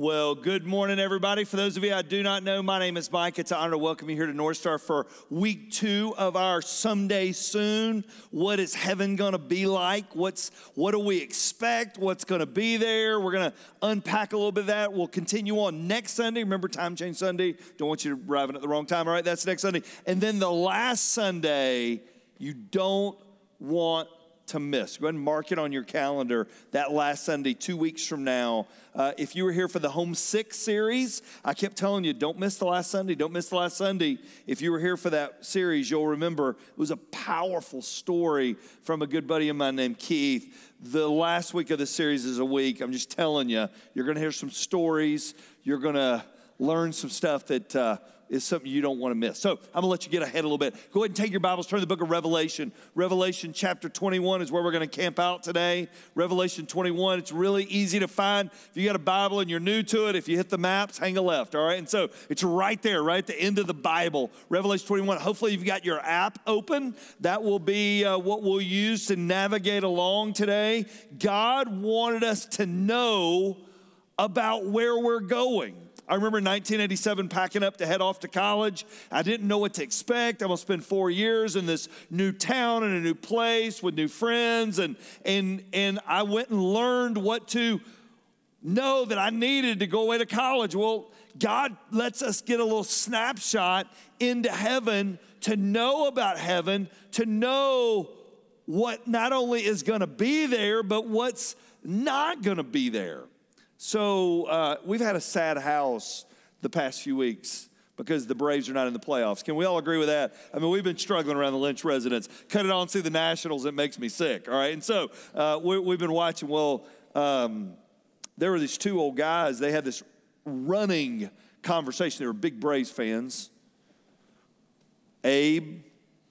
Well, good morning, everybody. For those of you I do not know, my name is Mike. It's an honor to welcome you here to North Star for week two of our Someday Soon. What is heaven going to be like? What's what do we expect? What's going to be there? We're going to unpack a little bit of that. We'll continue on next Sunday. Remember, time change Sunday. Don't want you arriving at the wrong time. All right, that's next Sunday. And then the last Sunday, you don't want to miss. Go ahead and mark it on your calendar that last Sunday, two weeks from now. Uh, if you were here for the Homesick series, I kept telling you, don't miss the last Sunday, don't miss the last Sunday. If you were here for that series, you'll remember it was a powerful story from a good buddy of mine named Keith. The last week of the series is a week. I'm just telling you, you're going to hear some stories. You're going to learn some stuff that. Uh, is something you don't want to miss. So I'm going to let you get ahead a little bit. Go ahead and take your Bibles, turn to the book of Revelation. Revelation chapter 21 is where we're going to camp out today. Revelation 21, it's really easy to find. If you got a Bible and you're new to it, if you hit the maps, hang a left, all right? And so it's right there, right at the end of the Bible. Revelation 21. Hopefully you've got your app open. That will be uh, what we'll use to navigate along today. God wanted us to know about where we're going. I remember 1987 packing up to head off to college. I didn't know what to expect. I'm gonna spend four years in this new town and a new place with new friends, and and and I went and learned what to know that I needed to go away to college. Well, God lets us get a little snapshot into heaven to know about heaven, to know what not only is gonna be there, but what's not gonna be there. So uh, we've had a sad house the past few weeks because the Braves are not in the playoffs. Can we all agree with that? I mean, we've been struggling around the Lynch residence. Cut it on, see the Nationals, it makes me sick, all right? And so uh, we, have been watching. Well, um, there were these two old guys, they had this running conversation. They were big Braves fans. Abe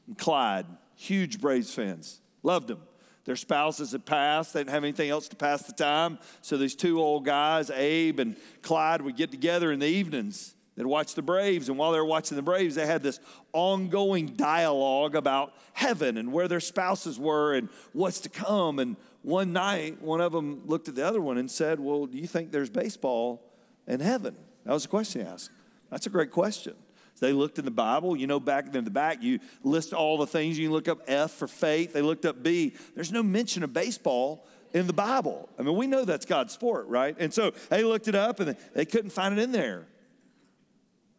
and Clyde, huge Braves fans, loved them. Their spouses had passed. They didn't have anything else to pass the time. So these two old guys, Abe and Clyde, would get together in the evenings. They'd watch the Braves. And while they were watching the Braves, they had this ongoing dialogue about heaven and where their spouses were and what's to come. And one night, one of them looked at the other one and said, Well, do you think there's baseball in heaven? That was a question he asked. That's a great question. They looked in the Bible. You know, back in the back, you list all the things. You look up F for faith. They looked up B. There's no mention of baseball in the Bible. I mean, we know that's God's sport, right? And so they looked it up and they couldn't find it in there.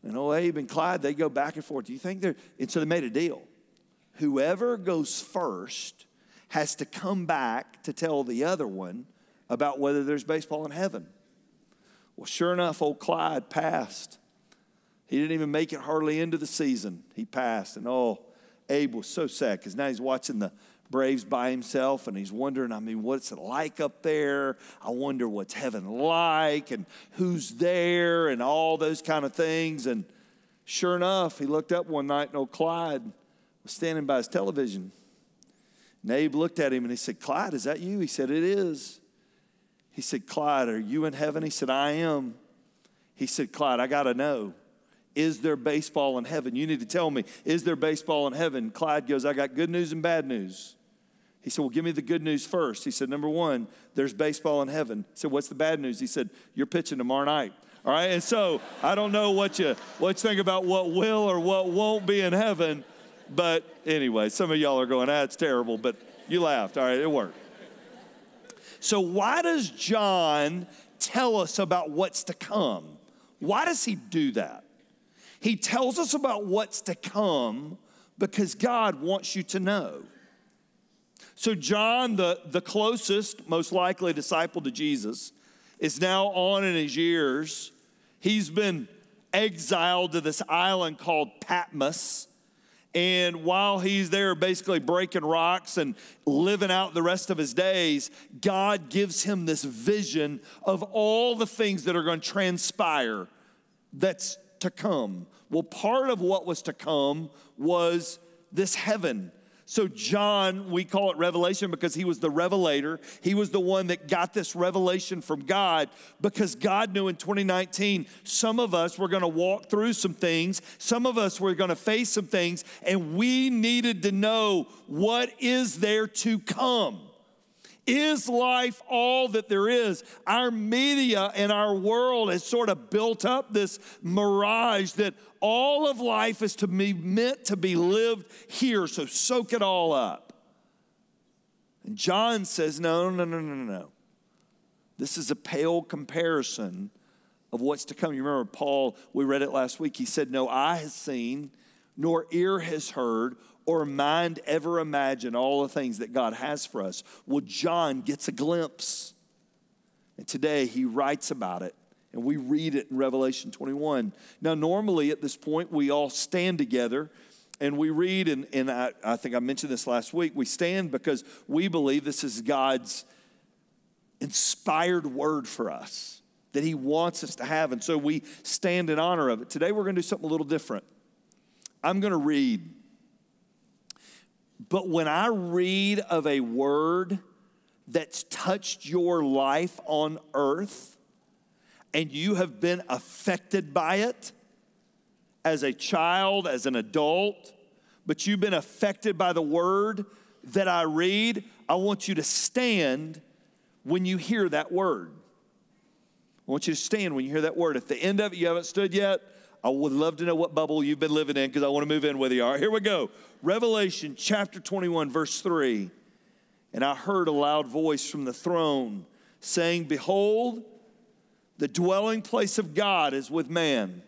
And old Abe and Clyde, they go back and forth. Do you think they're, and so they made a deal. Whoever goes first has to come back to tell the other one about whether there's baseball in heaven. Well, sure enough, old Clyde passed. He didn't even make it hardly into the season. He passed. And oh, Abe was so sad because now he's watching the Braves by himself and he's wondering, I mean, what's it like up there? I wonder what's heaven like and who's there and all those kind of things. And sure enough, he looked up one night and old Clyde was standing by his television. And Abe looked at him and he said, Clyde, is that you? He said, It is. He said, Clyde, are you in heaven? He said, I am. He said, Clyde, I got to know. Is there baseball in heaven? You need to tell me, is there baseball in heaven? Clyde goes, I got good news and bad news. He said, Well, give me the good news first. He said, Number one, there's baseball in heaven. He said, What's the bad news? He said, You're pitching tomorrow night. All right. And so I don't know what you what you think about what will or what won't be in heaven. But anyway, some of y'all are going, ah, it's terrible, but you laughed. All right, it worked. So why does John tell us about what's to come? Why does he do that? He tells us about what's to come because God wants you to know. So, John, the, the closest, most likely disciple to Jesus, is now on in his years. He's been exiled to this island called Patmos. And while he's there basically breaking rocks and living out the rest of his days, God gives him this vision of all the things that are going to transpire that's to come. Well, part of what was to come was this heaven. So, John, we call it revelation because he was the revelator. He was the one that got this revelation from God because God knew in 2019 some of us were going to walk through some things, some of us were going to face some things, and we needed to know what is there to come. Is life all that there is? Our media and our world has sort of built up this mirage that all of life is to be meant to be lived here, so soak it all up. And John says, no, no, no, no, no. This is a pale comparison of what's to come. You remember Paul, we read it last week. He said, No eye has seen, nor ear has heard, or mind ever imagine all the things that God has for us. Well, John gets a glimpse. And today he writes about it, and we read it in Revelation 21. Now, normally at this point, we all stand together and we read, and, and I, I think I mentioned this last week, we stand because we believe this is God's inspired word for us that He wants us to have. And so we stand in honor of it. Today we're going to do something a little different. I'm going to read but when I read of a word that's touched your life on earth and you have been affected by it as a child, as an adult, but you've been affected by the word that I read, I want you to stand when you hear that word. I want you to stand when you hear that word. At the end of it, you haven't stood yet, I would love to know what bubble you've been living in because I want to move in with you. All right, here we go. Revelation chapter 21, verse 3. And I heard a loud voice from the throne saying, Behold, the dwelling place of God is with man.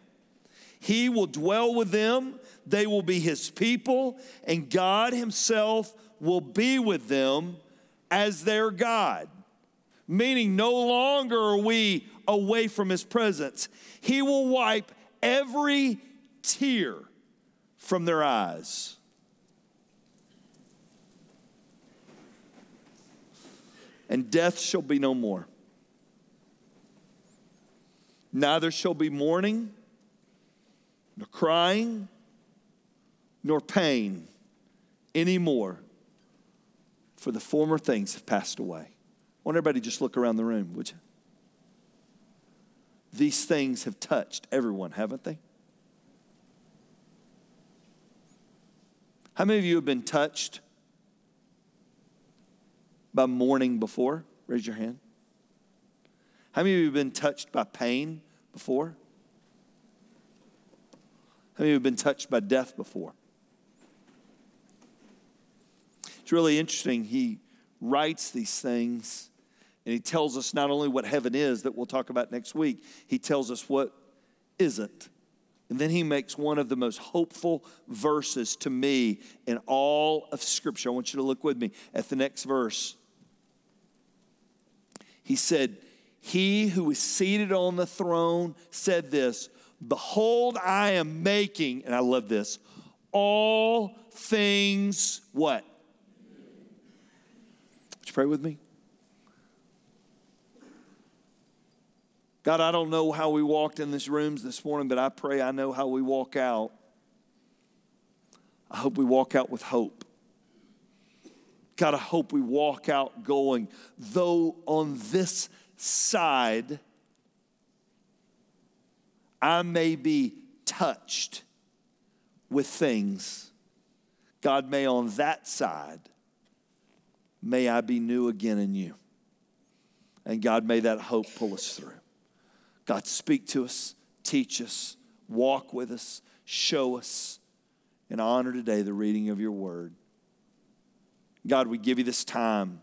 He will dwell with them, they will be his people, and God himself will be with them as their God. Meaning, no longer are we away from his presence. He will wipe every tear from their eyes. And death shall be no more. Neither shall be mourning, nor crying, nor pain anymore, for the former things have passed away. I want everybody just look around the room, would you? These things have touched everyone, haven't they? How many of you have been touched by mourning before? Raise your hand. How many of you have been touched by pain before? How many of you have been touched by death before? It's really interesting. He writes these things and he tells us not only what heaven is, that we'll talk about next week, he tells us what isn't. And then he makes one of the most hopeful verses to me in all of Scripture. I want you to look with me at the next verse. He said, He who is seated on the throne said this Behold, I am making, and I love this, all things what? Would you pray with me? God, I don't know how we walked in these rooms this morning, but I pray I know how we walk out. I hope we walk out with hope. God, I hope we walk out going, though on this side, I may be touched with things. God, may on that side, may I be new again in you. And God, may that hope pull us through. God, speak to us, teach us, walk with us, show us, and honor today the reading of your word. God, we give you this time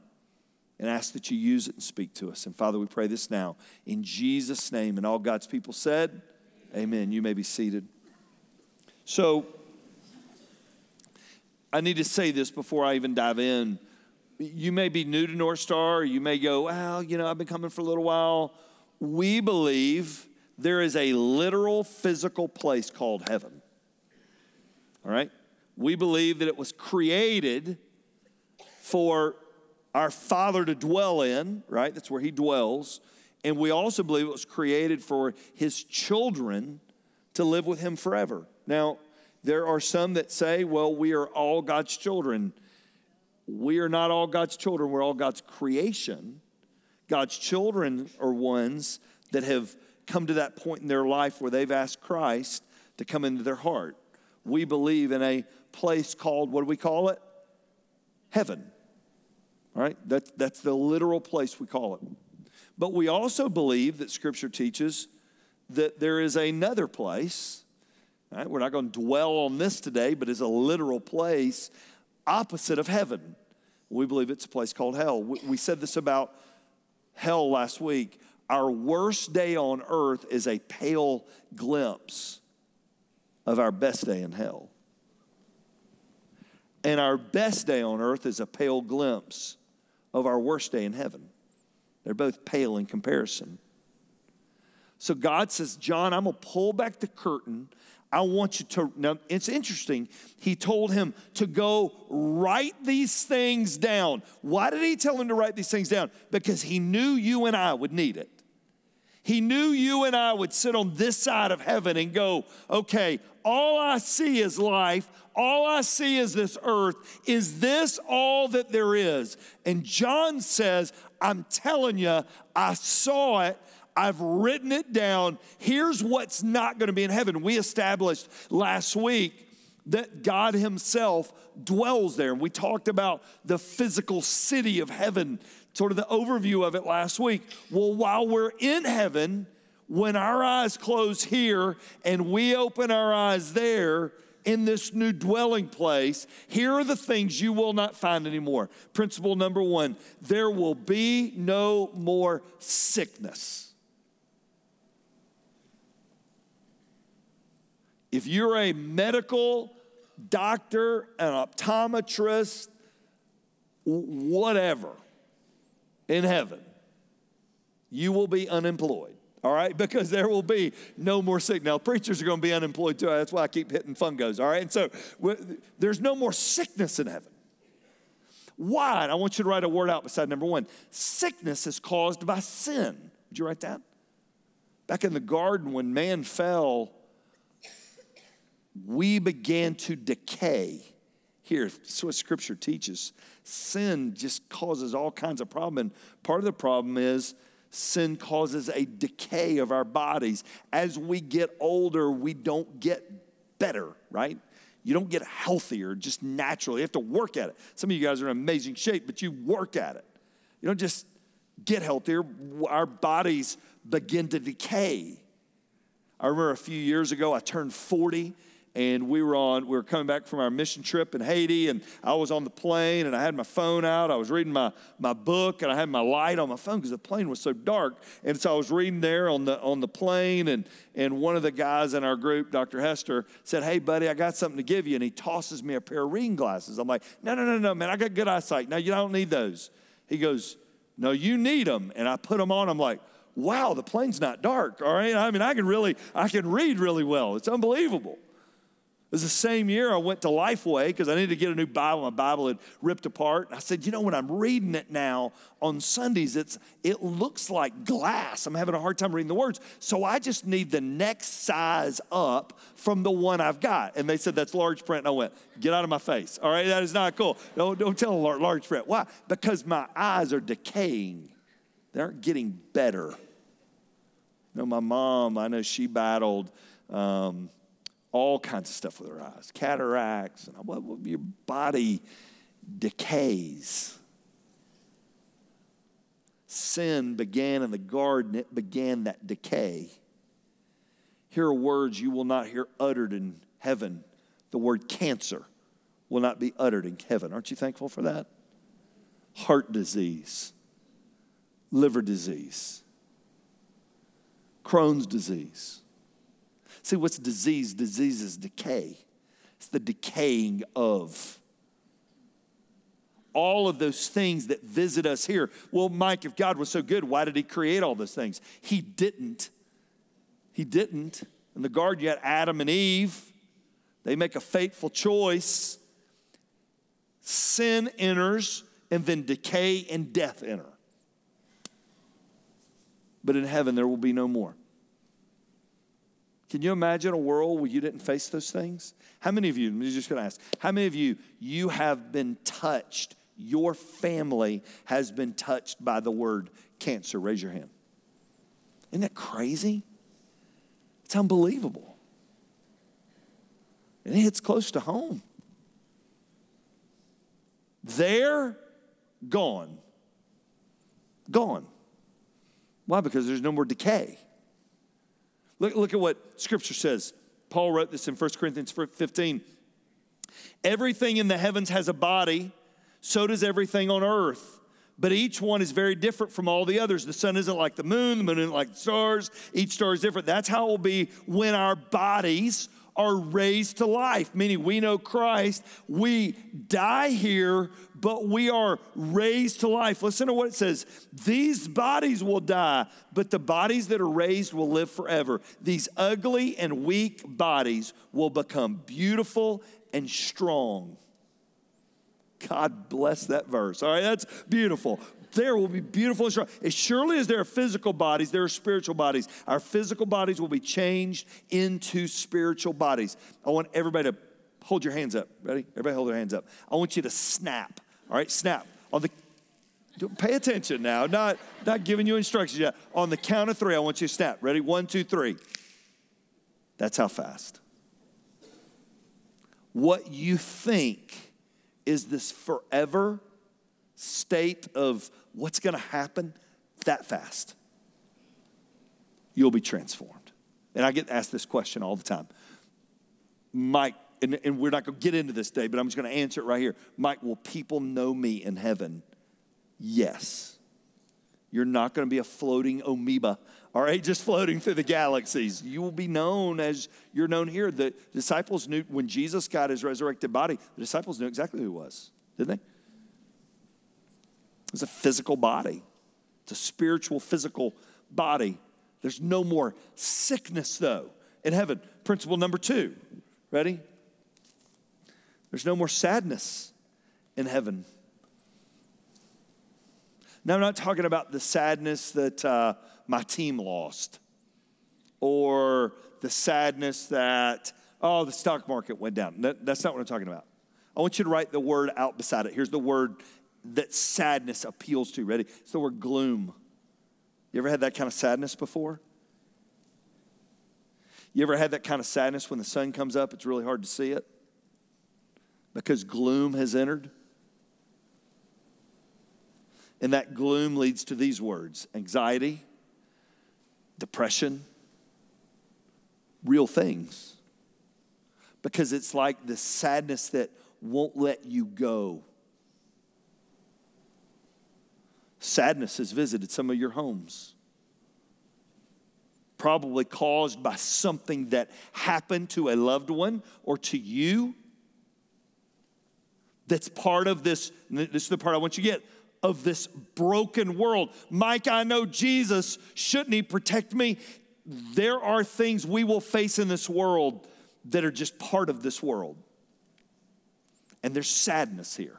and ask that you use it and speak to us. And Father, we pray this now in Jesus' name. And all God's people said, Amen. You may be seated. So, I need to say this before I even dive in. You may be new to North Star, you may go, well, you know, I've been coming for a little while we believe there is a literal physical place called heaven. All right? We believe that it was created for our Father to dwell in, right? That's where He dwells. And we also believe it was created for His children to live with Him forever. Now, there are some that say, well, we are all God's children. We are not all God's children, we're all God's creation. God's children are ones that have come to that point in their life where they've asked Christ to come into their heart. We believe in a place called, what do we call it? Heaven. All right, that, that's the literal place we call it. But we also believe that Scripture teaches that there is another place. Right? We're not going to dwell on this today, but it's a literal place opposite of heaven. We believe it's a place called hell. We, we said this about hell last week. Our worst day on earth is a pale glimpse of our best day in hell. And our best day on earth is a pale glimpse of our worst day in heaven. They're both pale in comparison. So God says, John, I'm going to pull back the curtain. I want you to. Now, it's interesting. He told him to go write these things down. Why did he tell him to write these things down? Because he knew you and I would need it. He knew you and I would sit on this side of heaven and go, okay, all I see is life. All I see is this earth. Is this all that there is? And John says, I'm telling you, I saw it. I've written it down. Here's what's not going to be in heaven. We established last week that God Himself dwells there. And we talked about the physical city of heaven sort of the overview of it last week. Well, while we're in heaven, when our eyes close here and we open our eyes there, in this new dwelling place, here are the things you will not find anymore. Principle number one there will be no more sickness. If you're a medical doctor, an optometrist, whatever, in heaven, you will be unemployed. All right, because there will be no more sick. Now, preachers are going to be unemployed too. That's why I keep hitting fungos. All right, and so there's no more sickness in heaven. Why? And I want you to write a word out beside number one. Sickness is caused by sin. Did you write that? Back in the garden, when man fell, we began to decay. Here, that's what Scripture teaches. Sin just causes all kinds of problem, and part of the problem is sin causes a decay of our bodies. As we get older, we don't get better, right? You don't get healthier just naturally. You have to work at it. Some of you guys are in amazing shape, but you work at it. You don't just get healthier. Our bodies begin to decay. I remember a few years ago, I turned 40 and we were on we were coming back from our mission trip in haiti and i was on the plane and i had my phone out. I was reading my, my book and i had my light on my phone because the plane was so dark. And so i was reading there on the on the plane and and one of the guys in our group dr hester said hey buddy i got something to give you and he tosses me a pair of reading glasses. I'm like no no no no man i got good eyesight. No you don't need those. He goes no you need them and i put them on. I'm like wow the plane's not dark all right? I mean i can really i can read really well. It's unbelievable it was the same year I went to Lifeway because I needed to get a new Bible. My Bible had ripped apart. And I said, you know, when I'm reading it now on Sundays, it's it looks like glass. I'm having a hard time reading the words. So I just need the next size up from the one I've got. And they said, that's large print. And I went, get out of my face. All right, that is not cool. Don't, don't tell a large print. Why? Because my eyes are decaying. They aren't getting better. You know, my mom, I know she battled. Um, all kinds of stuff with our eyes cataracts, and what, your body decays. Sin began in the garden, it began that decay. Here are words you will not hear uttered in heaven. The word cancer will not be uttered in heaven. Aren't you thankful for that? Heart disease, liver disease, Crohn's disease See, what's disease? Disease is decay, it's the decaying of. All of those things that visit us here. Well, Mike, if God was so good, why did He create all those things? He didn't. He didn't. In the garden, you had Adam and Eve. They make a fateful choice. Sin enters, and then decay and death enter. But in heaven, there will be no more. Can you imagine a world where you didn't face those things? How many of you, I'm just gonna ask, how many of you, you have been touched, your family has been touched by the word cancer? Raise your hand. Isn't that crazy? It's unbelievable. And it hits close to home. They're gone. Gone. Why? Because there's no more decay. Look, look at what Scripture says. Paul wrote this in 1 Corinthians 15. Everything in the heavens has a body, so does everything on earth. But each one is very different from all the others. The sun isn't like the moon, the moon isn't like the stars. Each star is different. That's how it will be when our bodies are raised to life, meaning we know Christ. We die here, but we are raised to life. Listen to what it says These bodies will die, but the bodies that are raised will live forever. These ugly and weak bodies will become beautiful and strong. God bless that verse. All right, that's beautiful there will be beautiful and strong. As surely as there are physical bodies, there are spiritual bodies. Our physical bodies will be changed into spiritual bodies. I want everybody to hold your hands up. Ready? Everybody hold their hands up. I want you to snap. All right, snap. On the pay attention now, not, not giving you instructions yet. On the count of three, I want you to snap. Ready? One, two, three. That's how fast. What you think is this forever state of what's going to happen that fast, you'll be transformed. And I get asked this question all the time. Mike, and, and we're not going to get into this today, but I'm just going to answer it right here. Mike, will people know me in heaven? Yes. You're not going to be a floating amoeba, all right, just floating through the galaxies. You will be known as you're known here. The disciples knew when Jesus got his resurrected body, the disciples knew exactly who he was, didn't they? It's a physical body, it's a spiritual, physical body. There's no more sickness, though, in heaven. Principle number two. Ready? There's no more sadness in heaven. Now, I'm not talking about the sadness that uh, my team lost or the sadness that, oh, the stock market went down. That, that's not what I'm talking about. I want you to write the word out beside it. Here's the word that sadness appeals to. Ready? It's the word gloom. You ever had that kind of sadness before? You ever had that kind of sadness when the sun comes up? It's really hard to see it because gloom has entered. And that gloom leads to these words anxiety, depression, real things. Because it's like the sadness that won't let you go. Sadness has visited some of your homes. Probably caused by something that happened to a loved one or to you. That's part of this. This is the part I want you to get of this broken world. Mike, I know Jesus. Shouldn't he protect me? There are things we will face in this world that are just part of this world. And there's sadness here.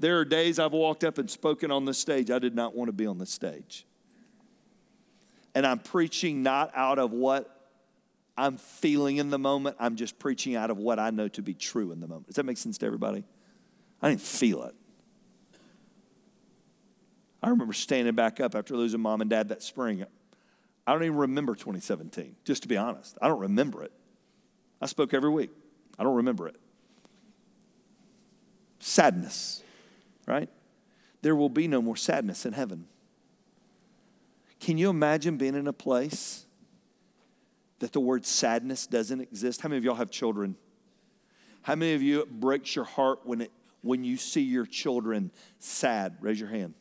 There are days I've walked up and spoken on this stage. I did not want to be on this stage. And I'm preaching not out of what I'm feeling in the moment, I'm just preaching out of what I know to be true in the moment. Does that make sense to everybody? I didn't feel it. I remember standing back up after losing mom and dad that spring. I don't even remember 2017, just to be honest. I don't remember it. I spoke every week. I don't remember it. Sadness right? There will be no more sadness in heaven. Can you imagine being in a place that the word sadness doesn't exist? How many of y'all have children? How many of you it breaks your heart when it when you see your children sad? Raise your hand.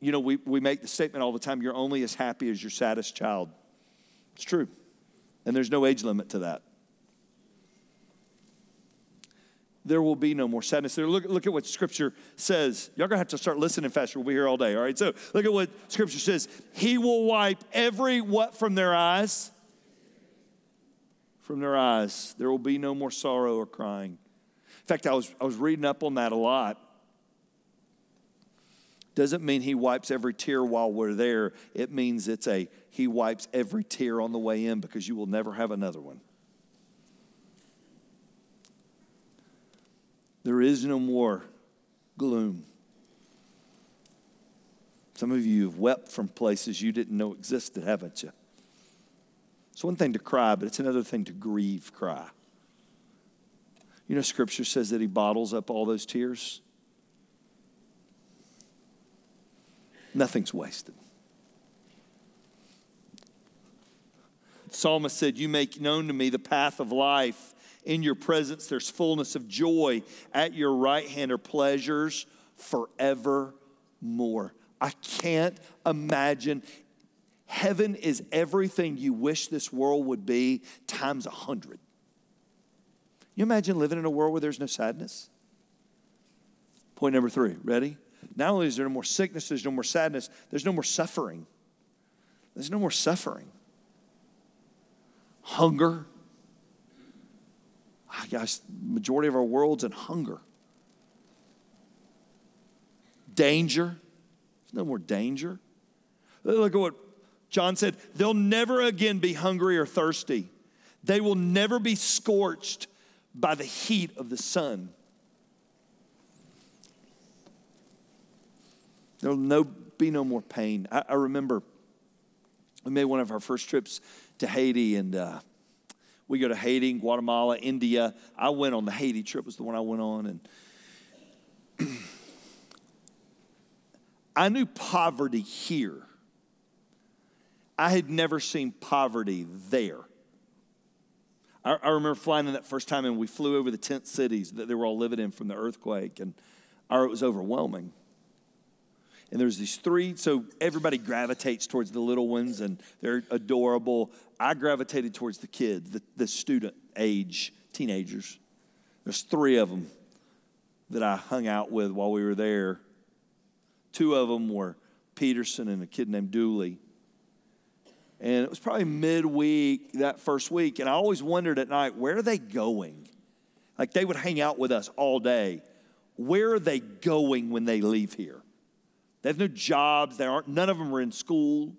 You know, we, we make the statement all the time you're only as happy as your saddest child. It's true. And there's no age limit to that there will be no more sadness. There, Look, look at what Scripture says. Y'all gonna have to start listening faster. We'll be here all day. All right. So look at what Scripture says. He will wipe every what from their eyes. From their eyes, there will be no more sorrow or crying. In fact, I was I was reading up on that a lot. Doesn't mean he wipes every tear while we're there. It means it's a he wipes every tear on the way in because you will never have another one. There is no more gloom. Some of you have wept from places you didn't know existed, haven't you? It's one thing to cry, but it's another thing to grieve cry. You know, Scripture says that He bottles up all those tears. Nothing's wasted. The psalmist said, You make known to me the path of life. In your presence, there's fullness of joy. At your right hand are pleasures forevermore. I can't imagine. Heaven is everything you wish this world would be times a hundred. You imagine living in a world where there's no sadness? Point number three, ready? Not only is there no more sickness, there's no more sadness, there's no more suffering. There's no more suffering. Hunger. Guess majority of our world's in hunger. Danger. There's no more danger. Look at what John said. They'll never again be hungry or thirsty. They will never be scorched by the heat of the sun. There'll no, be no more pain. I, I remember we made one of our first trips to Haiti, and uh, we go to Haiti, Guatemala, India. I went on the Haiti trip, was the one I went on, and I knew poverty here. I had never seen poverty there. I, I remember flying in that first time, and we flew over the tent cities that they were all living in from the earthquake, and our, it was overwhelming. And there's these three, so everybody gravitates towards the little ones, and they're adorable. I gravitated towards the kids, the, the student age teenagers. There's three of them that I hung out with while we were there. Two of them were Peterson and a kid named Dooley. And it was probably midweek that first week. And I always wondered at night, where are they going? Like they would hang out with us all day. Where are they going when they leave here? They have no jobs. They aren't, none of them are in school.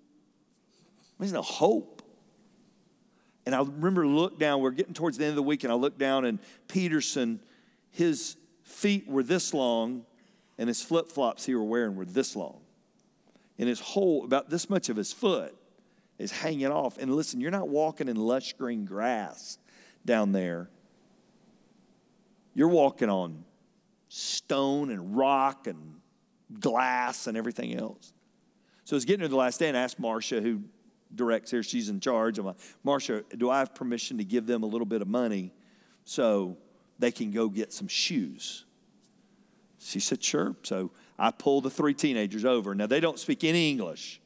There's no hope. And I remember look down, we're getting towards the end of the week, and I looked down and Peterson, his feet were this long, and his flip flops he were wearing were this long. And his whole, about this much of his foot, is hanging off. And listen, you're not walking in lush green grass down there. You're walking on stone and rock and glass and everything else. So it's getting to the last day, and I asked Marcia, who directs here, she's in charge. I'm like, Marcia, do I have permission to give them a little bit of money so they can go get some shoes? She said, sure. So I pulled the three teenagers over. Now, they don't speak any English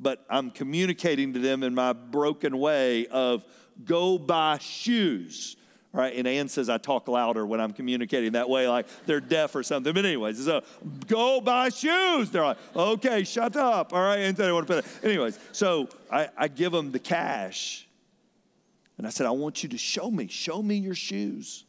but I'm communicating to them in my broken way of go buy shoes. Right, and Ann says I talk louder when I'm communicating that way, like they're deaf or something. But anyways, so go buy shoes. They're like, okay, shut up. All right, and they want to put it. Anyways, so I, I give them the cash, and I said, I want you to show me, show me your shoes.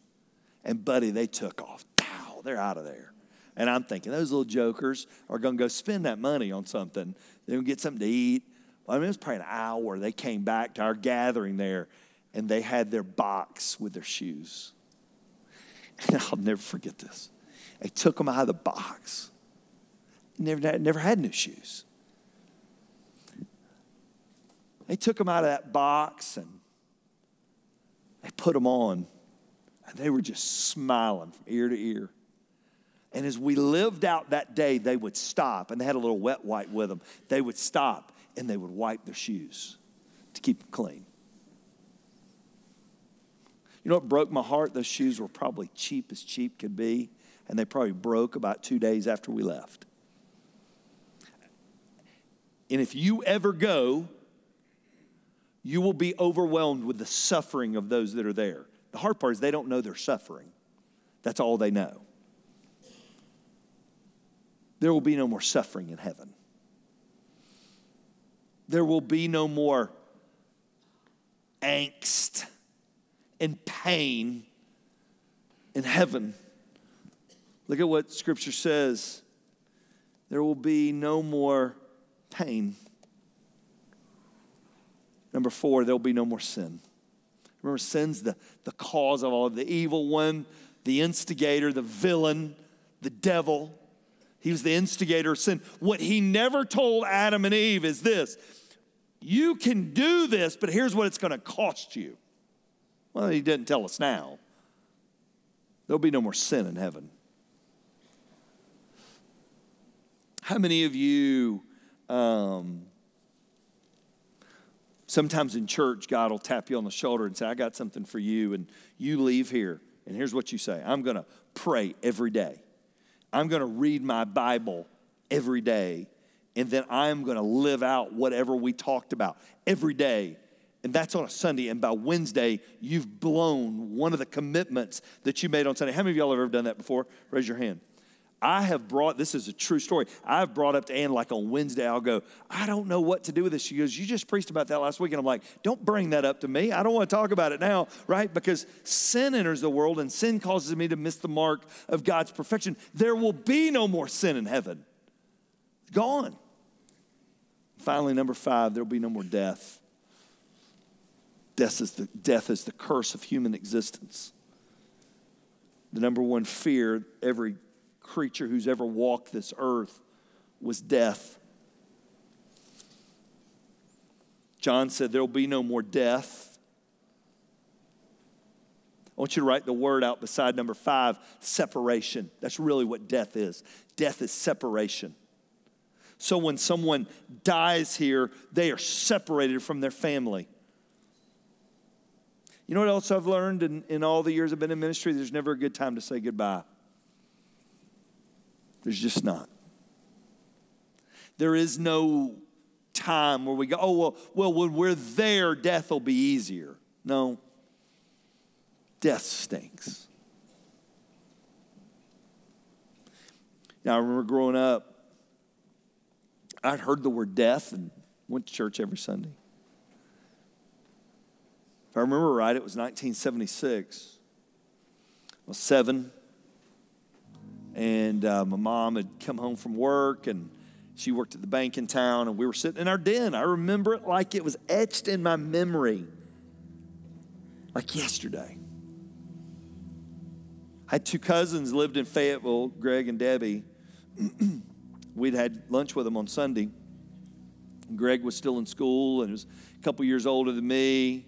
And buddy, they took off. Pow, they're out of there. And I'm thinking, those little jokers are going to go spend that money on something They're going to get something to eat. I mean, it was probably an hour. They came back to our gathering there, and they had their box with their shoes. And I'll never forget this. They took them out of the box. Never, never had new shoes. They took them out of that box and they put them on, and they were just smiling from ear to ear. And as we lived out that day, they would stop, and they had a little wet wipe with them. They would stop and they would wipe their shoes to keep them clean. You know what broke my heart? Those shoes were probably cheap as cheap could be, and they probably broke about two days after we left. And if you ever go, you will be overwhelmed with the suffering of those that are there. The hard part is they don't know they're suffering, that's all they know there will be no more suffering in heaven. There will be no more angst and pain in heaven. Look at what Scripture says there will be no more pain. Number four, there will be no more sin. Remember, sin's the, the cause of all of the evil one, the instigator, the villain, the devil. He was the instigator of sin. What he never told Adam and Eve is this you can do this, but here's what it's going to cost you. Well, he didn't tell us now. There'll be no more sin in heaven. How many of you Um, sometimes in church, God will tap you on the shoulder and say, I got something for you. And you leave here, and here's what you say I'm going to pray every day. I'm going to read my Bible every day. And then I'm going to live out whatever we talked about every day. And that's on a Sunday. And by Wednesday, you've blown one of the commitments that you made on Sunday. How many of y'all have ever done that before? Raise your hand. I have brought, this is a true story. I've brought up to Ann like on Wednesday, I'll go, I don't know what to do with this. She goes, You just preached about that last week. And I'm like, Don't bring that up to me. I don't want to talk about it now, right? Because sin enters the world and sin causes me to miss the mark of God's perfection. There will be no more sin in heaven. Gone. Finally, number five, there will be no more death. Death is the, death is the curse of human existence. The number one fear every creature who's ever walked this earth was death. John said, There will be no more death. I want you to write the word out beside number five separation. That's really what death is. Death is separation. So when someone dies here, they are separated from their family. You know what else I've learned in, in all the years I've been in ministry? There's never a good time to say goodbye. There's just not. There is no time where we go, oh, well, well when we're there, death will be easier. No, death stinks. Now, I remember growing up, I'd heard the word death and went to church every Sunday. If I remember right, it was 1976. I was seven. And uh, my mom had come home from work and she worked at the bank in town and we were sitting in our den. I remember it like it was etched in my memory. Like yesterday. I had two cousins lived in fayetteville greg and debbie. We'd had lunch with them on sunday. Greg was still in school and was a couple years older than me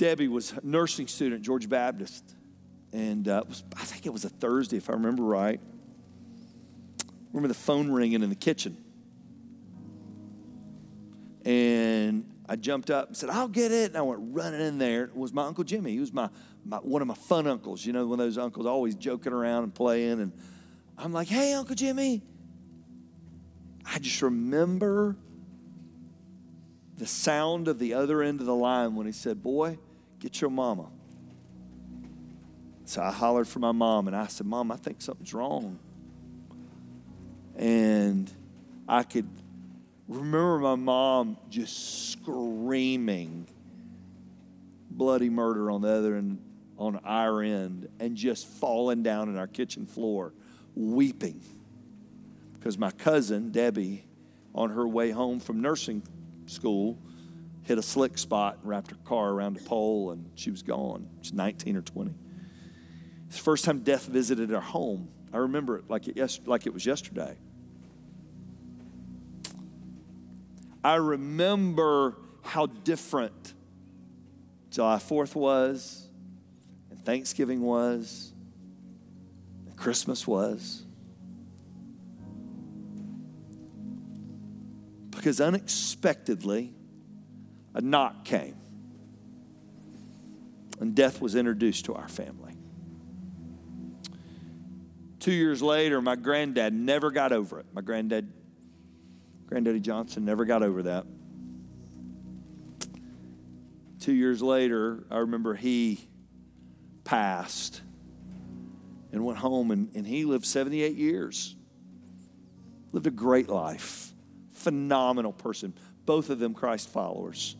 debbie was a nursing student Georgia Baptist and uh, was, I think it was a Thursday, if I remember right. I remember the phone ringing in the kitchen. And I jumped up and said, I'll get it. And I went running in there. It was my Uncle Jimmy. He was my, my one of my fun uncles. You know, one of those uncles always joking around and playing. And I'm like, hey, Uncle Jimmy. I just remember the sound of the other end of the line when he said, Boy, get your mama. So I hollered for my mom and I said, Mom, I think something's wrong. And I could remember my mom just screaming bloody murder on the other end, on our end, and just falling down in our kitchen floor, weeping. Because my cousin, Debbie, on her way home from nursing school, hit a slick spot and wrapped her car around a pole, and she was gone. She's 19 or 20. It's the first time death visited our home. I remember it like it, yes, like it was yesterday. I remember how different July 4th was, and Thanksgiving was, and Christmas was. Because unexpectedly, a knock came, and death was introduced to our family. Two years later, my granddad never got over it. My granddad, Granddaddy Johnson, never got over that. Two years later, I remember he passed and went home, and, and he lived 78 years. Lived a great life. Phenomenal person. Both of them Christ followers.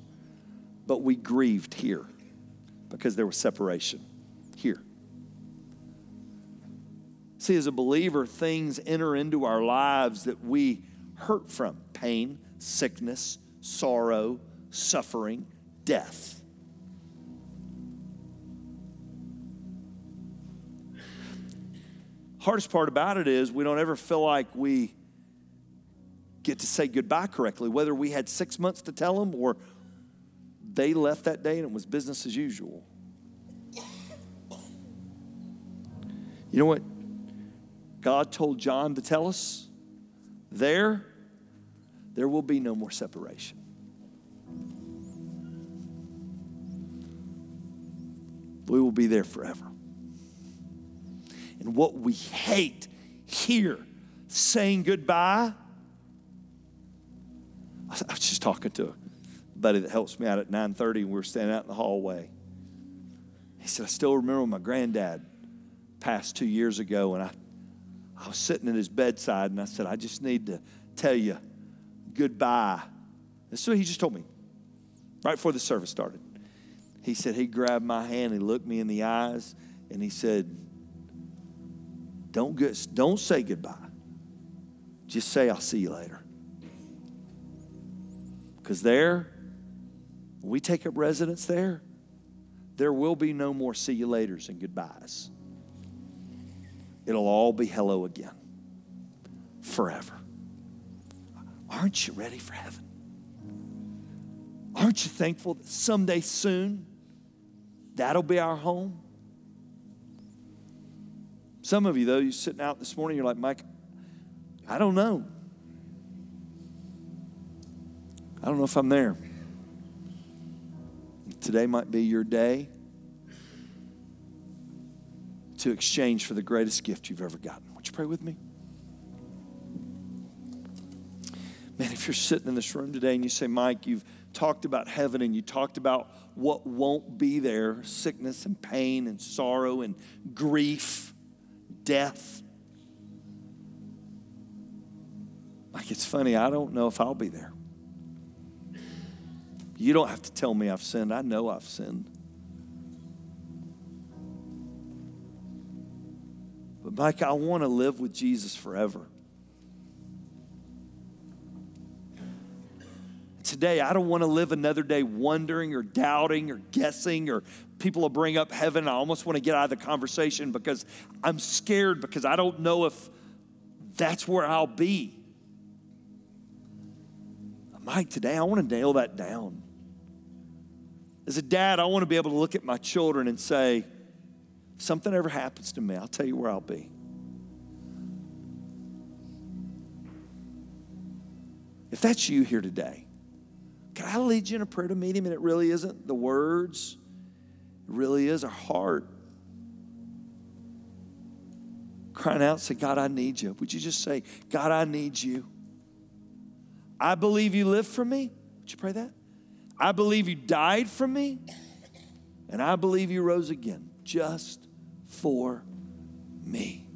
But we grieved here because there was separation here. See, as a believer, things enter into our lives that we hurt from pain, sickness, sorrow, suffering, death. Hardest part about it is we don't ever feel like we get to say goodbye correctly, whether we had six months to tell them or they left that day and it was business as usual. You know what? God told John to tell us there there will be no more separation. We will be there forever. And what we hate here, saying goodbye. I was just talking to buddy that helps me out at 9:30, and we were standing out in the hallway. He said, I still remember my granddad passed two years ago, and I, I was sitting at his bedside, and I said, I just need to tell you goodbye. And so he just told me right before the service started. He said, He grabbed my hand, he looked me in the eyes, and he said, Don't, get, don't say goodbye. Just say, I'll see you later. Because there, we take up residence there, there will be no more see you laters and goodbyes. It'll all be hello again forever. Aren't you ready for heaven? Aren't you thankful that someday soon that'll be our home? Some of you, though, you're sitting out this morning, you're like, Mike, I don't know. I don't know if I'm there. Today might be your day to exchange for the greatest gift you've ever gotten. Would you pray with me? Man, if you're sitting in this room today and you say, Mike, you've talked about heaven and you talked about what won't be there sickness and pain and sorrow and grief, death. Like, it's funny, I don't know if I'll be there. You don't have to tell me I've sinned. I know I've sinned. But, Mike, I want to live with Jesus forever. Today, I don't want to live another day wondering or doubting or guessing or people will bring up heaven. I almost want to get out of the conversation because I'm scared because I don't know if that's where I'll be. Mike, today I want to nail that down. As a dad, I want to be able to look at my children and say, if something ever happens to me, I'll tell you where I'll be. If that's you here today, can I lead you in a prayer to meet him? And it really isn't the words, it really is our heart. Crying out, say, God, I need you. Would you just say, God, I need you? I believe you live for me. Would you pray that? I believe you died for me, and I believe you rose again just for me.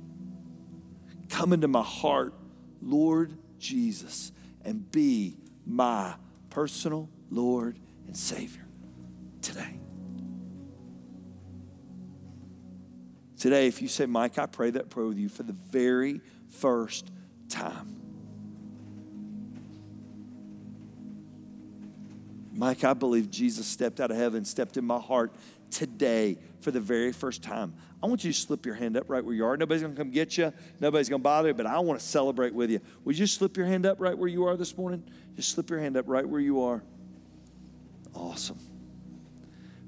Come into my heart, Lord Jesus, and be my personal Lord and Savior today. Today, if you say, Mike, I pray that prayer with you for the very first time. Mike, I believe Jesus stepped out of heaven, stepped in my heart today for the very first time. I want you to slip your hand up right where you are. Nobody's going to come get you. Nobody's going to bother you, but I want to celebrate with you. Would you slip your hand up right where you are this morning? Just slip your hand up right where you are. Awesome.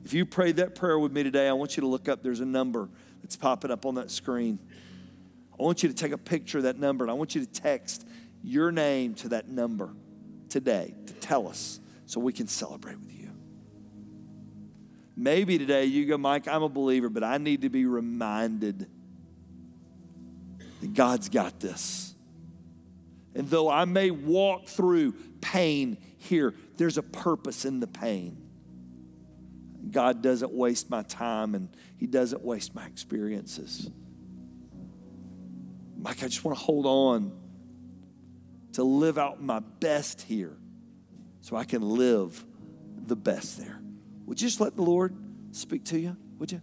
If you prayed that prayer with me today, I want you to look up. There's a number that's popping up on that screen. I want you to take a picture of that number and I want you to text your name to that number today to tell us so we can celebrate with you. Maybe today you go, Mike, I'm a believer, but I need to be reminded that God's got this. And though I may walk through pain here, there's a purpose in the pain. God doesn't waste my time and He doesn't waste my experiences. Mike, I just want to hold on to live out my best here so I can live the best there. Would you just let the Lord speak to you? Would you?